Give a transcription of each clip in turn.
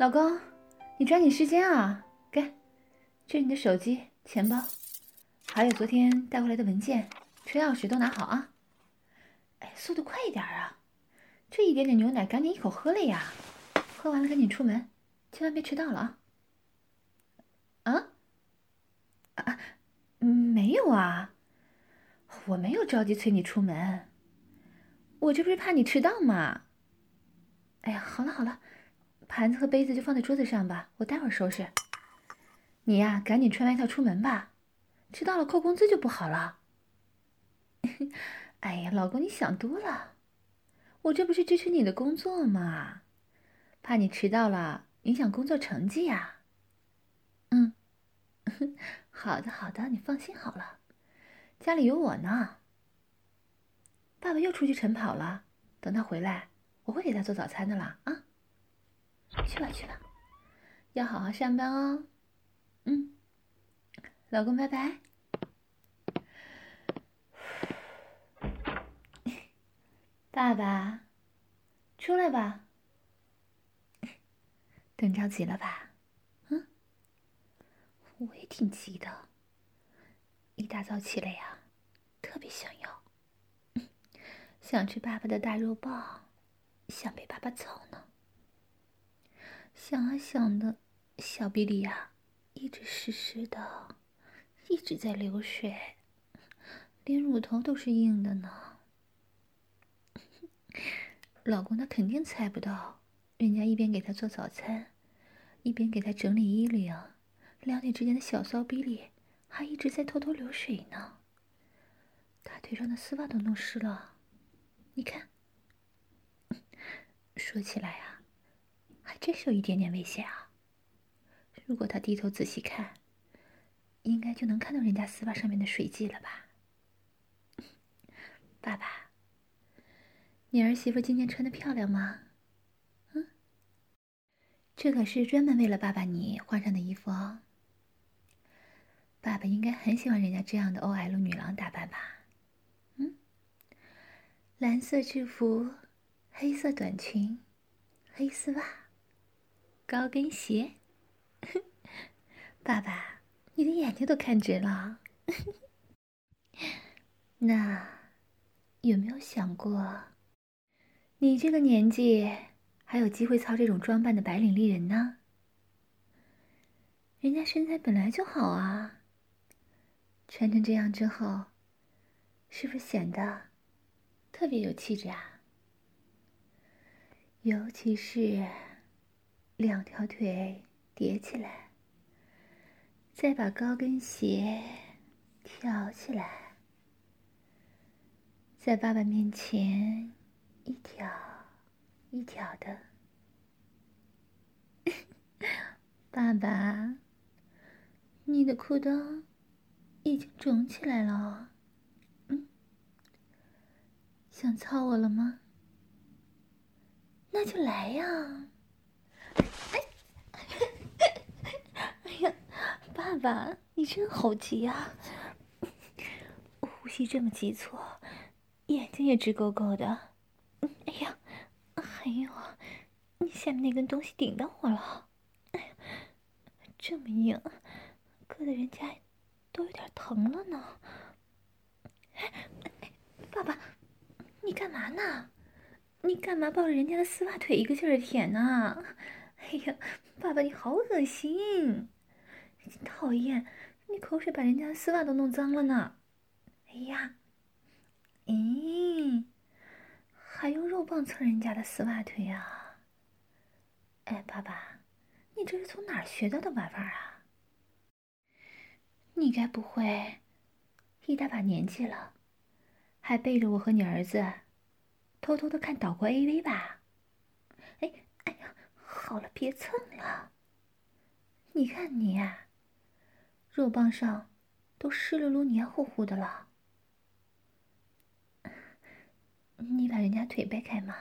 老公，你抓紧时间啊！给，这是你的手机、钱包，还有昨天带回来的文件、车钥匙都拿好啊！哎，速度快一点啊！这一点点牛奶，赶紧一口喝了呀！喝完了赶紧出门，千万别迟到了啊！啊？啊？没有啊，我没有着急催你出门，我这不是怕你迟到吗？哎呀，好了好了。盘子和杯子就放在桌子上吧，我待会儿收拾。你呀，赶紧穿外套出门吧，迟到了扣工资就不好了。哎呀，老公，你想多了，我这不是支持你的工作吗？怕你迟到了，影响工作成绩呀。嗯，好的好的，你放心好了，家里有我呢。爸爸又出去晨跑了，等他回来，我会给他做早餐的啦。啊，去吧去吧，要好好上班哦。嗯，老公拜拜。爸爸，出来吧。等着急了吧？嗯，我也挺急的。一大早起来呀，特别想要，想吃爸爸的大肉棒，想被爸爸操呢。想啊想的，小比里呀，一直湿湿的，一直在流水，连乳头都是硬的呢。老公他肯定猜不到，人家一边给他做早餐，一边给他整理衣领，两腿之间的小骚逼里还一直在偷偷流水呢。大腿上的丝袜都弄湿了，你看。说起来啊，还真是有一点点危险啊。如果他低头仔细看，应该就能看到人家丝袜上面的水迹了吧？爸爸。你儿媳妇今天穿的漂亮吗？嗯，这可是专门为了爸爸你换上的衣服哦。爸爸应该很喜欢人家这样的 OL 女郎打扮吧？嗯，蓝色制服，黑色短裙，黑丝袜，高跟鞋。爸爸，你的眼睛都看直了。那有没有想过？你这个年纪还有机会操这种装扮的白领丽人呢？人家身材本来就好啊，穿成这样之后，是不是显得特别有气质啊？尤其是两条腿叠起来，再把高跟鞋挑起来，在爸爸面前。一条一条的，爸爸，你的裤裆已经肿起来了，嗯，想操我了吗？那就来呀！哎呀，爸爸，你真好急呀！呼吸这么急促，眼睛也直勾勾的。哎呀，还有，你下面那根东西顶到我了，哎呀，这么硬，硌得人家都有点疼了呢。哎，爸爸，你干嘛呢？你干嘛抱着人家的丝袜腿一个劲儿舔呢？哎呀，爸爸你好恶心，讨厌，你口水把人家的丝袜都弄脏了呢。哎呀，咦。还用肉棒蹭人家的丝袜腿啊？哎，爸爸，你这是从哪儿学到的玩法啊？你该不会一大把年纪了，还背着我和你儿子偷偷的看岛国 AV 吧？哎，哎呀，好了，别蹭了。你看你呀，肉棒上都湿漉漉、黏糊糊的了。你把人家腿掰开吗？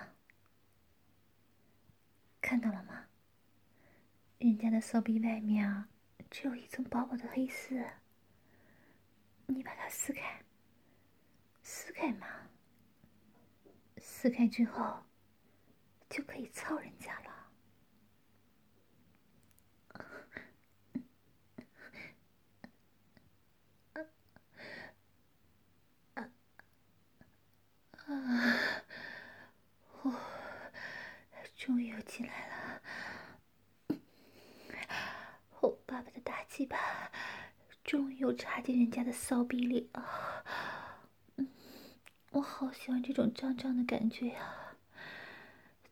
看到了吗？人家的骚逼外面啊，只有一层薄薄的黑丝。你把它撕开，撕开嘛。撕开之后，就可以操人家了。啊！我终于又进来了。我爸爸的大鸡巴终于又插进人家的骚逼里了。我好喜欢这种胀胀的感觉呀，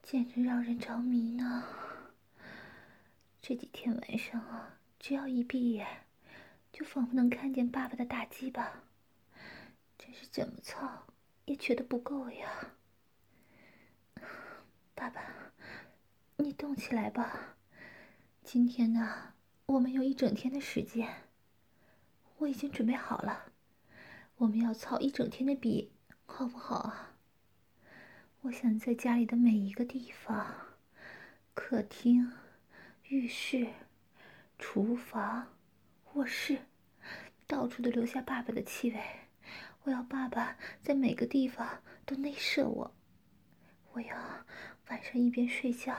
简直让人着迷呢。这几天晚上啊，只要一闭眼，就仿佛能看见爸爸的大鸡巴，真是怎么操？也觉得不够呀，爸爸，你动起来吧。今天呢，我们有一整天的时间。我已经准备好了，我们要操一整天的笔，好不好啊？我想在家里的每一个地方，客厅、浴室、厨房、卧室，到处都留下爸爸的气味。我要爸爸在每个地方都内射我。我要晚上一边睡觉，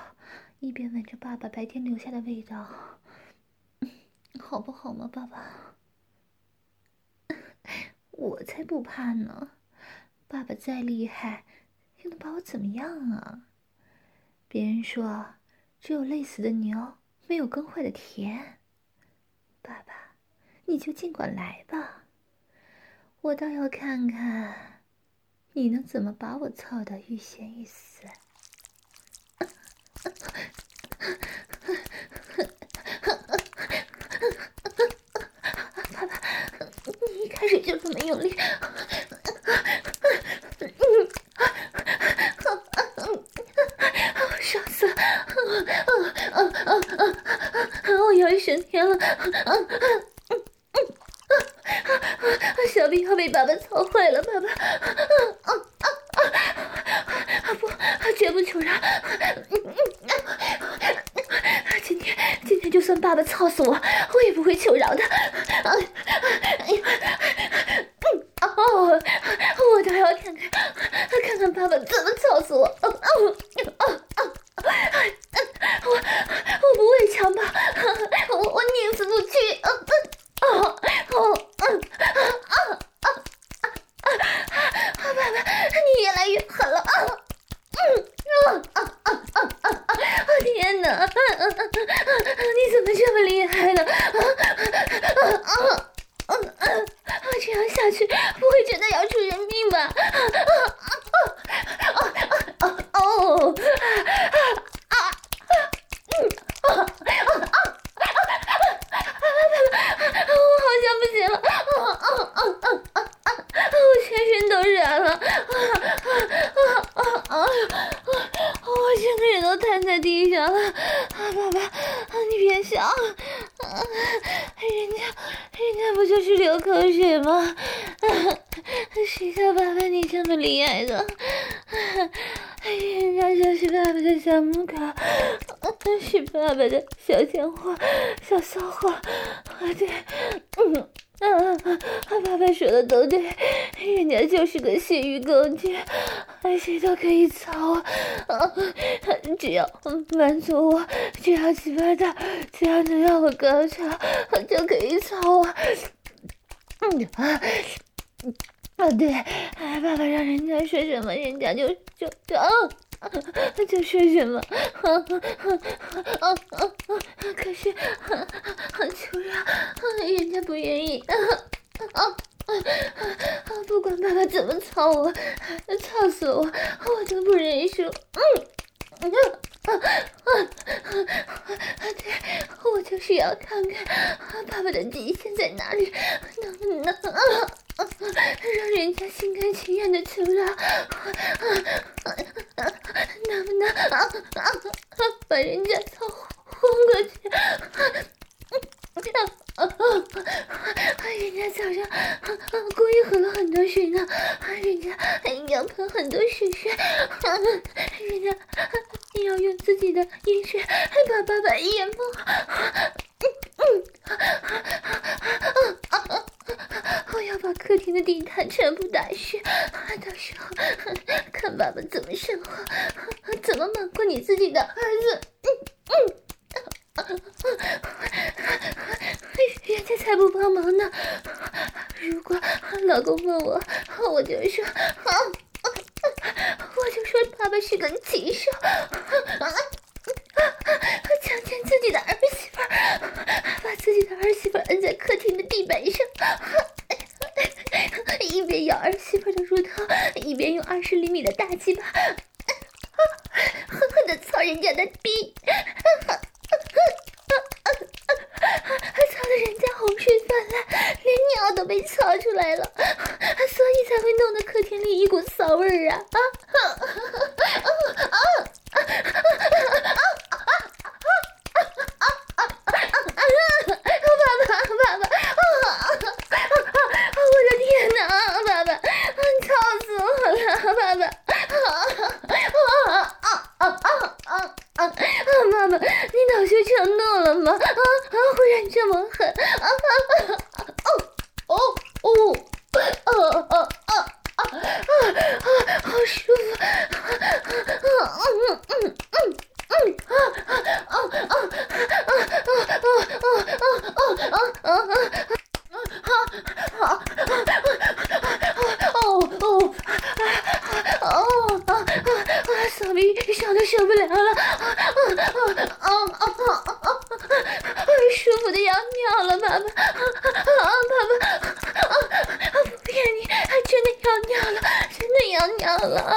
一边闻着爸爸白天留下的味道，好不好嘛，爸爸？我才不怕呢！爸爸再厉害，又能把我怎么样啊？别人说，只有累死的牛，没有耕坏的田。爸爸，你就尽管来吧，我倒要看看，你能怎么把我操得欲仙欲死。爸爸，你一开始就这么用力，爽死了！我要升天了！小臂要被爸爸操坏了，爸爸！不，绝不求饶！今天，今天就算爸爸操死我，我也不会求饶的！这样下去不会真的要出人命吧爸的小贱货，小骚货，啊对，嗯啊啊，爸爸说的都对，人家就是个泄欲工具，谁都可以操啊，只要满足我，只要鸡巴大，只要能让我高潮，就可以操啊，嗯啊，啊对，爸爸让人家说什么，人家就就就。啊就说什么？啊啊啊可是，求饶，人家不愿意。啊啊啊不管爸爸怎么操我，操死我，我都不认输。嗯，我就是要看看爸爸的极限在哪里，能不能？让人家心甘情愿的求饶，能不能把人家操昏过去？人家早上故意喝了很多水呢，人家要喷很多水水，人家要用自己的阴水把爸爸淹没。我要把客厅的地毯全部打湿，到时候看爸爸怎么生活，怎么瞒过你自己的儿子。人家才不帮忙呢！如果老公问我，我就说，我就说爸爸是个禽兽，强奸自己的儿媳妇，把自己的儿媳妇摁在客厅的地板上，一边咬儿媳妇的乳头，一边用二十厘米的大鸡巴狠狠地操人家的逼。操的人家洪水泛滥，连尿都被操出来了，会弄得客厅里一股骚味儿！啊啊！逼爽的受不了了，啊啊啊啊啊啊！舒服的要尿了，爸爸，啊爸爸，啊啊不骗你，真的要尿了，真的要尿了啊！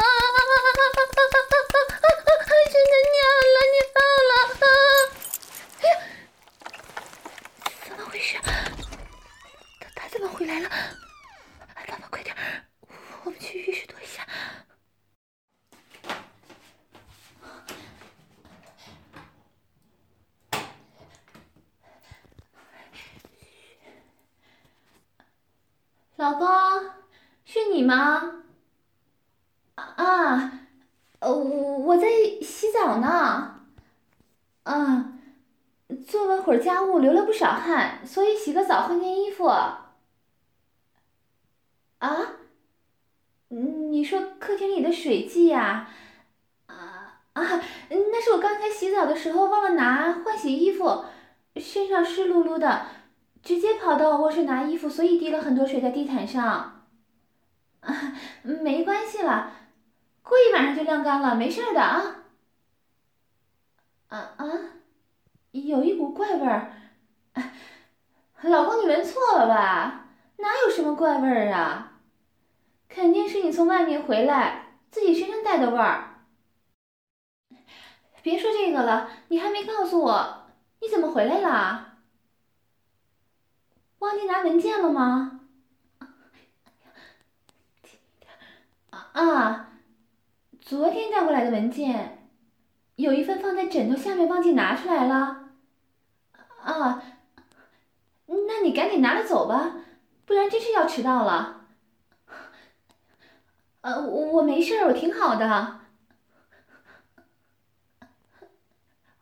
真的尿了，尿了啊！哎呀，怎么回事？他他怎么回来了？爸爸快点，我们去浴室躲一下。老公，是你吗？啊，呃，我在洗澡呢。啊，做了会儿家务，流了不少汗，所以洗个澡换件衣服。啊？你说客厅里的水迹呀？啊啊，那是我刚才洗澡的时候忘了拿换洗衣服，身上湿漉漉的。直接跑到卧室拿衣服，所以滴了很多水在地毯上。啊，没关系了，过一晚上就晾干了，没事的啊。啊啊，有一股怪味儿，老公你闻错了吧？哪有什么怪味儿啊？肯定是你从外面回来，自己身上带的味儿。别说这个了，你还没告诉我，你怎么回来了？忘记拿文件了吗？啊，昨天带过来的文件，有一份放在枕头下面，忘记拿出来了。啊，那你赶紧拿了走吧，不然真是要迟到了。呃，我没事，我挺好的。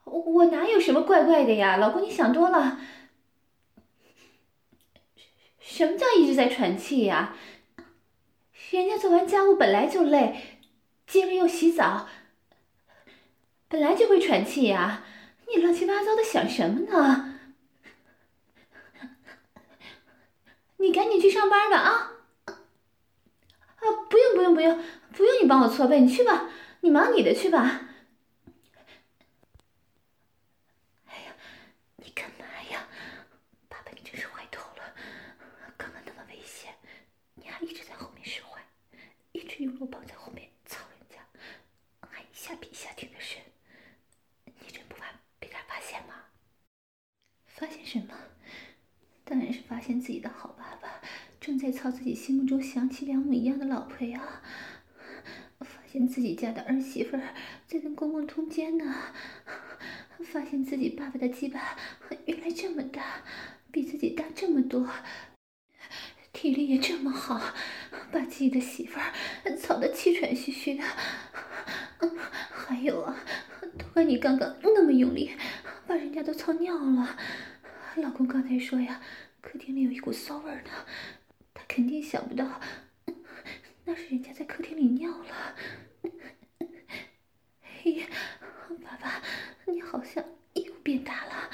我哪有什么怪怪的呀，老公你想多了。什么叫一直在喘气呀？人家做完家务本来就累，接着又洗澡，本来就会喘气呀，你乱七八糟的想什么呢？你赶紧去上班吧啊！啊，不用不用不用，不用你帮我搓背，你去吧，你忙你的去吧。哎呀，你干嘛呀？爸爸，你真是坏透了！刚刚那么危险，你还一直在后面使坏，一直用我绑在后面操人家，还一下比一下挺得深，你真不怕被他发现吗？发现什么？当然是发现自己的好爸爸正在操自己心目中贤妻良母一样的老婆呀！发现自己家的儿媳妇在跟公公通奸呢！发现自己爸爸的鸡巴原来这么大，比自己大这么多。体力也这么好，把自己的媳妇儿操得气喘吁吁的。还有啊，都怪你刚刚那么用力，把人家都操尿了。老公刚才说呀，客厅里有一股骚味呢，他肯定想不到，那是人家在客厅里尿了。嘿，爸爸，你好像又变大了。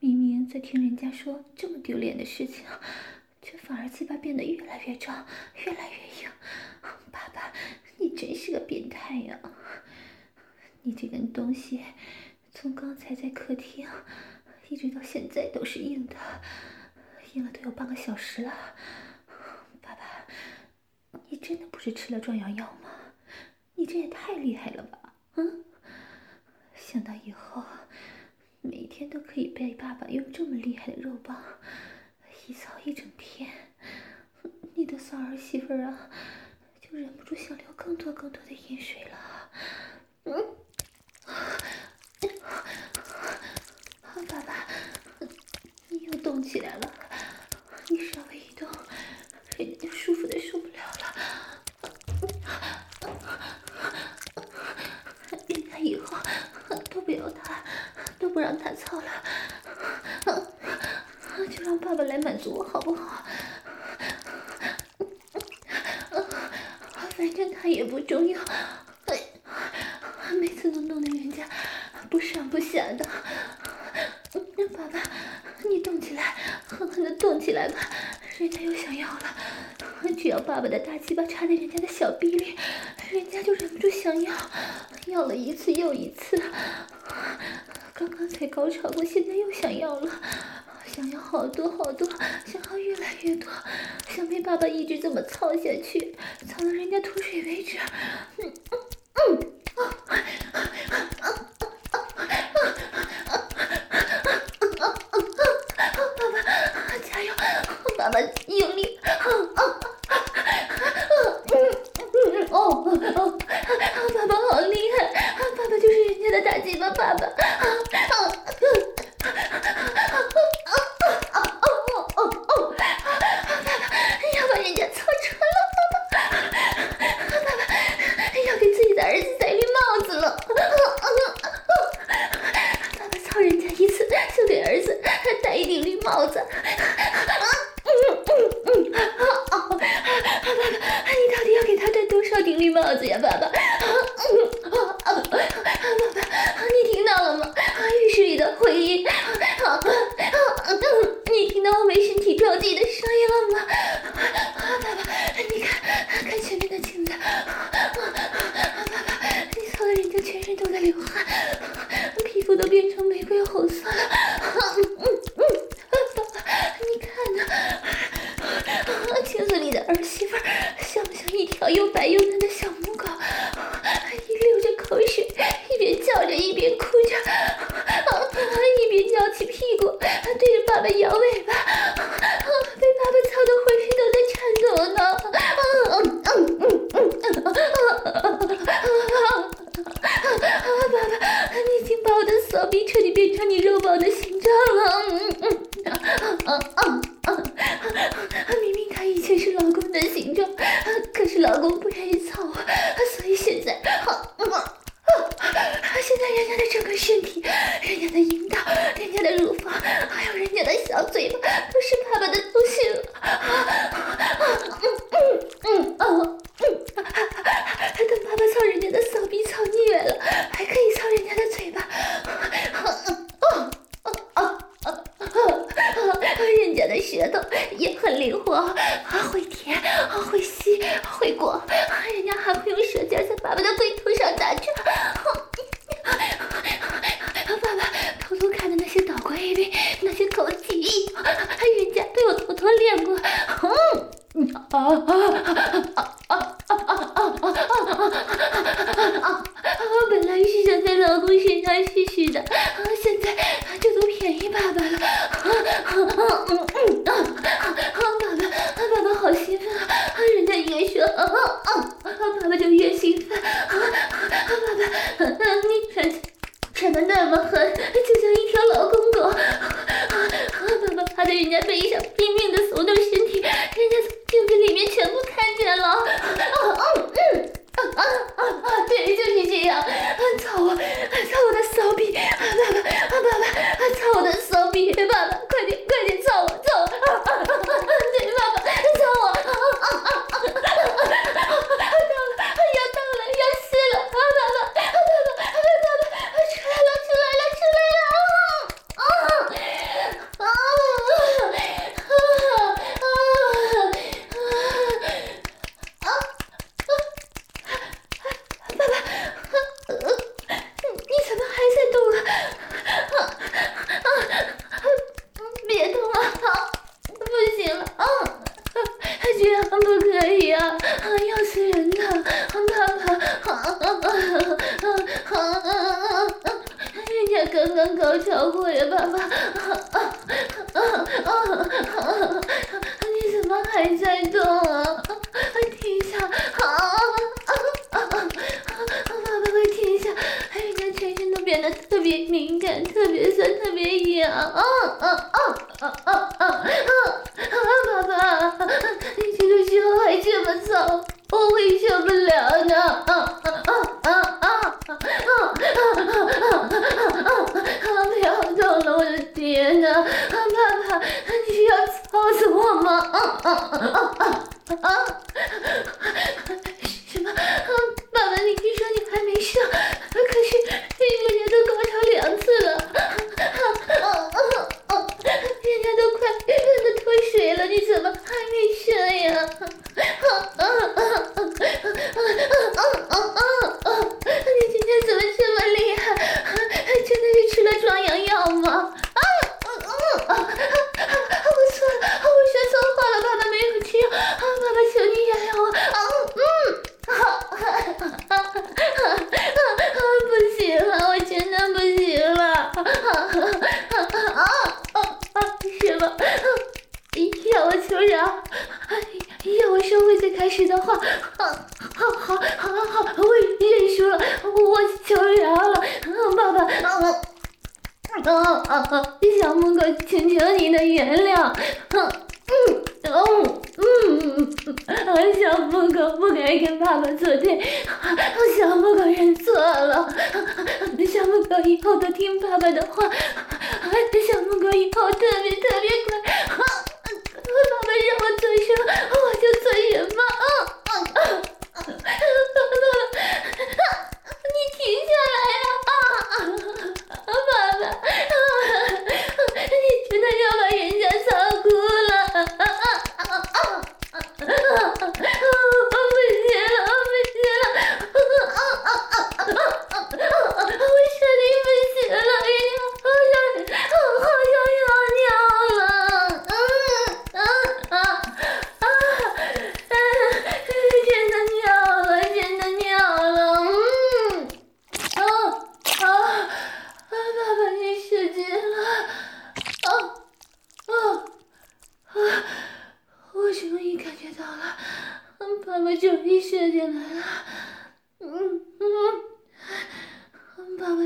明明在听人家说这么丢脸的事情，却反而鸡巴变得越来越壮，越来越硬。爸爸，你真是个变态呀！你这根东西，从刚才在客厅一直到现在都是硬的，硬了都有半个小时了。爸爸，你真的不是吃了壮阳药吗？你这也太厉害了吧！嗯，想到以后。每天都可以被爸爸用这么厉害的肉棒一操一整天，你的骚儿媳妇啊，就忍不住想流更多更多的淫水了。嗯，好，爸爸，你又动起来了，你稍微一动，人家就舒服的受不了了。人家以后都不要他。都不让他操了，就让爸爸来满足我好不好？反正他也不重要，每次都弄得人家不上不下的。爸爸，你动起来，狠狠的动起来吧，人家又想要了，只要爸爸的大鸡巴插在人家的小逼里，人家就忍不住想要，要了一次又一次，刚刚才高潮过，现在又想要了，想要好多好多，想要越来越多，想被爸爸一直这么操下去，操到人家吐水为止，嗯。变成玫瑰红色了人家的舌头也很灵活。会舔会吸会裹人家还会用舌尖在爸爸的龟头上打转爸爸偷偷看的那些岛国 AV，那些口技人家都有偷偷练过。哼啊啊啊啊。嗯嗯嗯嗯，小母狗不该跟爸爸作对，小母狗认错了。小母狗以后都听爸爸的话，小母狗以后特别特别乖。爸爸让我做什么，我就做什么。嗯嗯嗯，爸爸，你停下来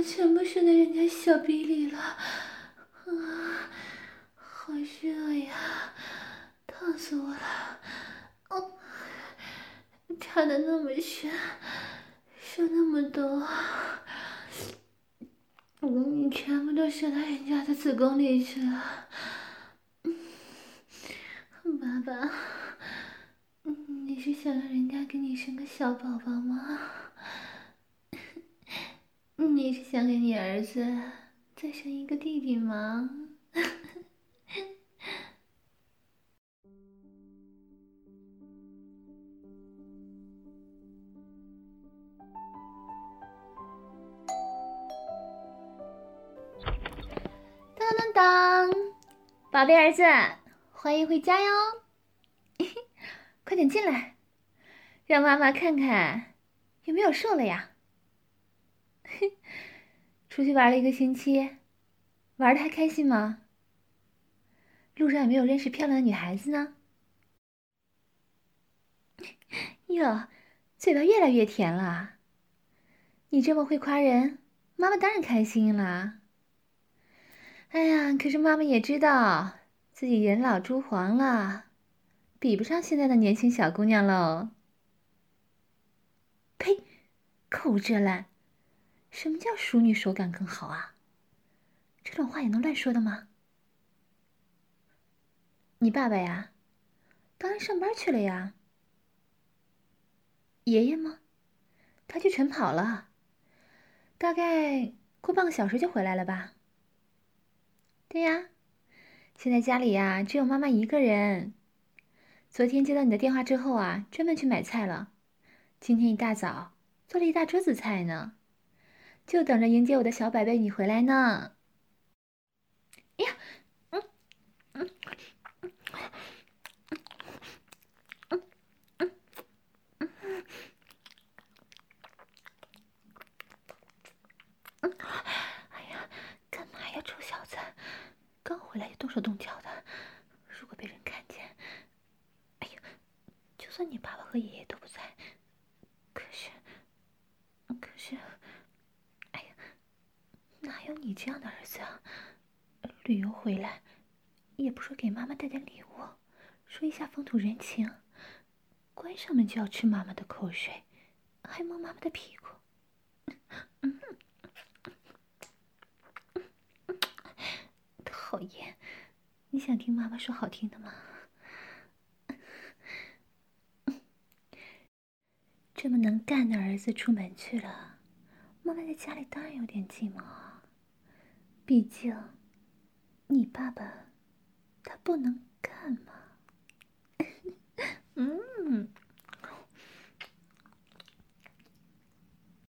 全部射在人家小臂里了，啊，好热呀，烫死我了！哦，插的那么深，射那么多，嗯，全部都射到人家的子宫里去了。爸爸，你是想让人家给你生个小宝宝吗？你是想给你儿子再生一个弟弟吗？当当当，宝贝儿子，欢迎回家哟！快点进来，让妈妈看看有没有瘦了呀？出去玩了一个星期，玩的还开心吗？路上有没有认识漂亮的女孩子呢？哟，嘴巴越来越甜了。你这么会夸人，妈妈当然开心了。哎呀，可是妈妈也知道自己人老珠黄了，比不上现在的年轻小姑娘喽。呸，口无遮拦！什么叫淑女手感更好啊？这种话也能乱说的吗？你爸爸呀，当然上班去了呀。爷爷吗？他去晨跑了，大概过半个小时就回来了吧。对呀，现在家里呀只有妈妈一个人。昨天接到你的电话之后啊，专门去买菜了。今天一大早做了一大桌子菜呢，就等着迎接我的小宝贝你回来呢。哎呀，嗯嗯嗯嗯嗯嗯，哎呀，干嘛呀，臭小子！刚回来就动手动脚的，如果被人看见，哎呀，就算你爸爸和爷爷都不在，可是，可是，哎呀，哪有儿子？旅游回来，也不说给妈妈带点礼物，说一下风土人情，关上门就要吃妈妈的口水，还摸妈妈的屁股。讨厌！你想听妈妈说好听的吗？这么能干的儿子出门去了，妈妈在家里当然有点寂寞。毕竟，你爸爸他不能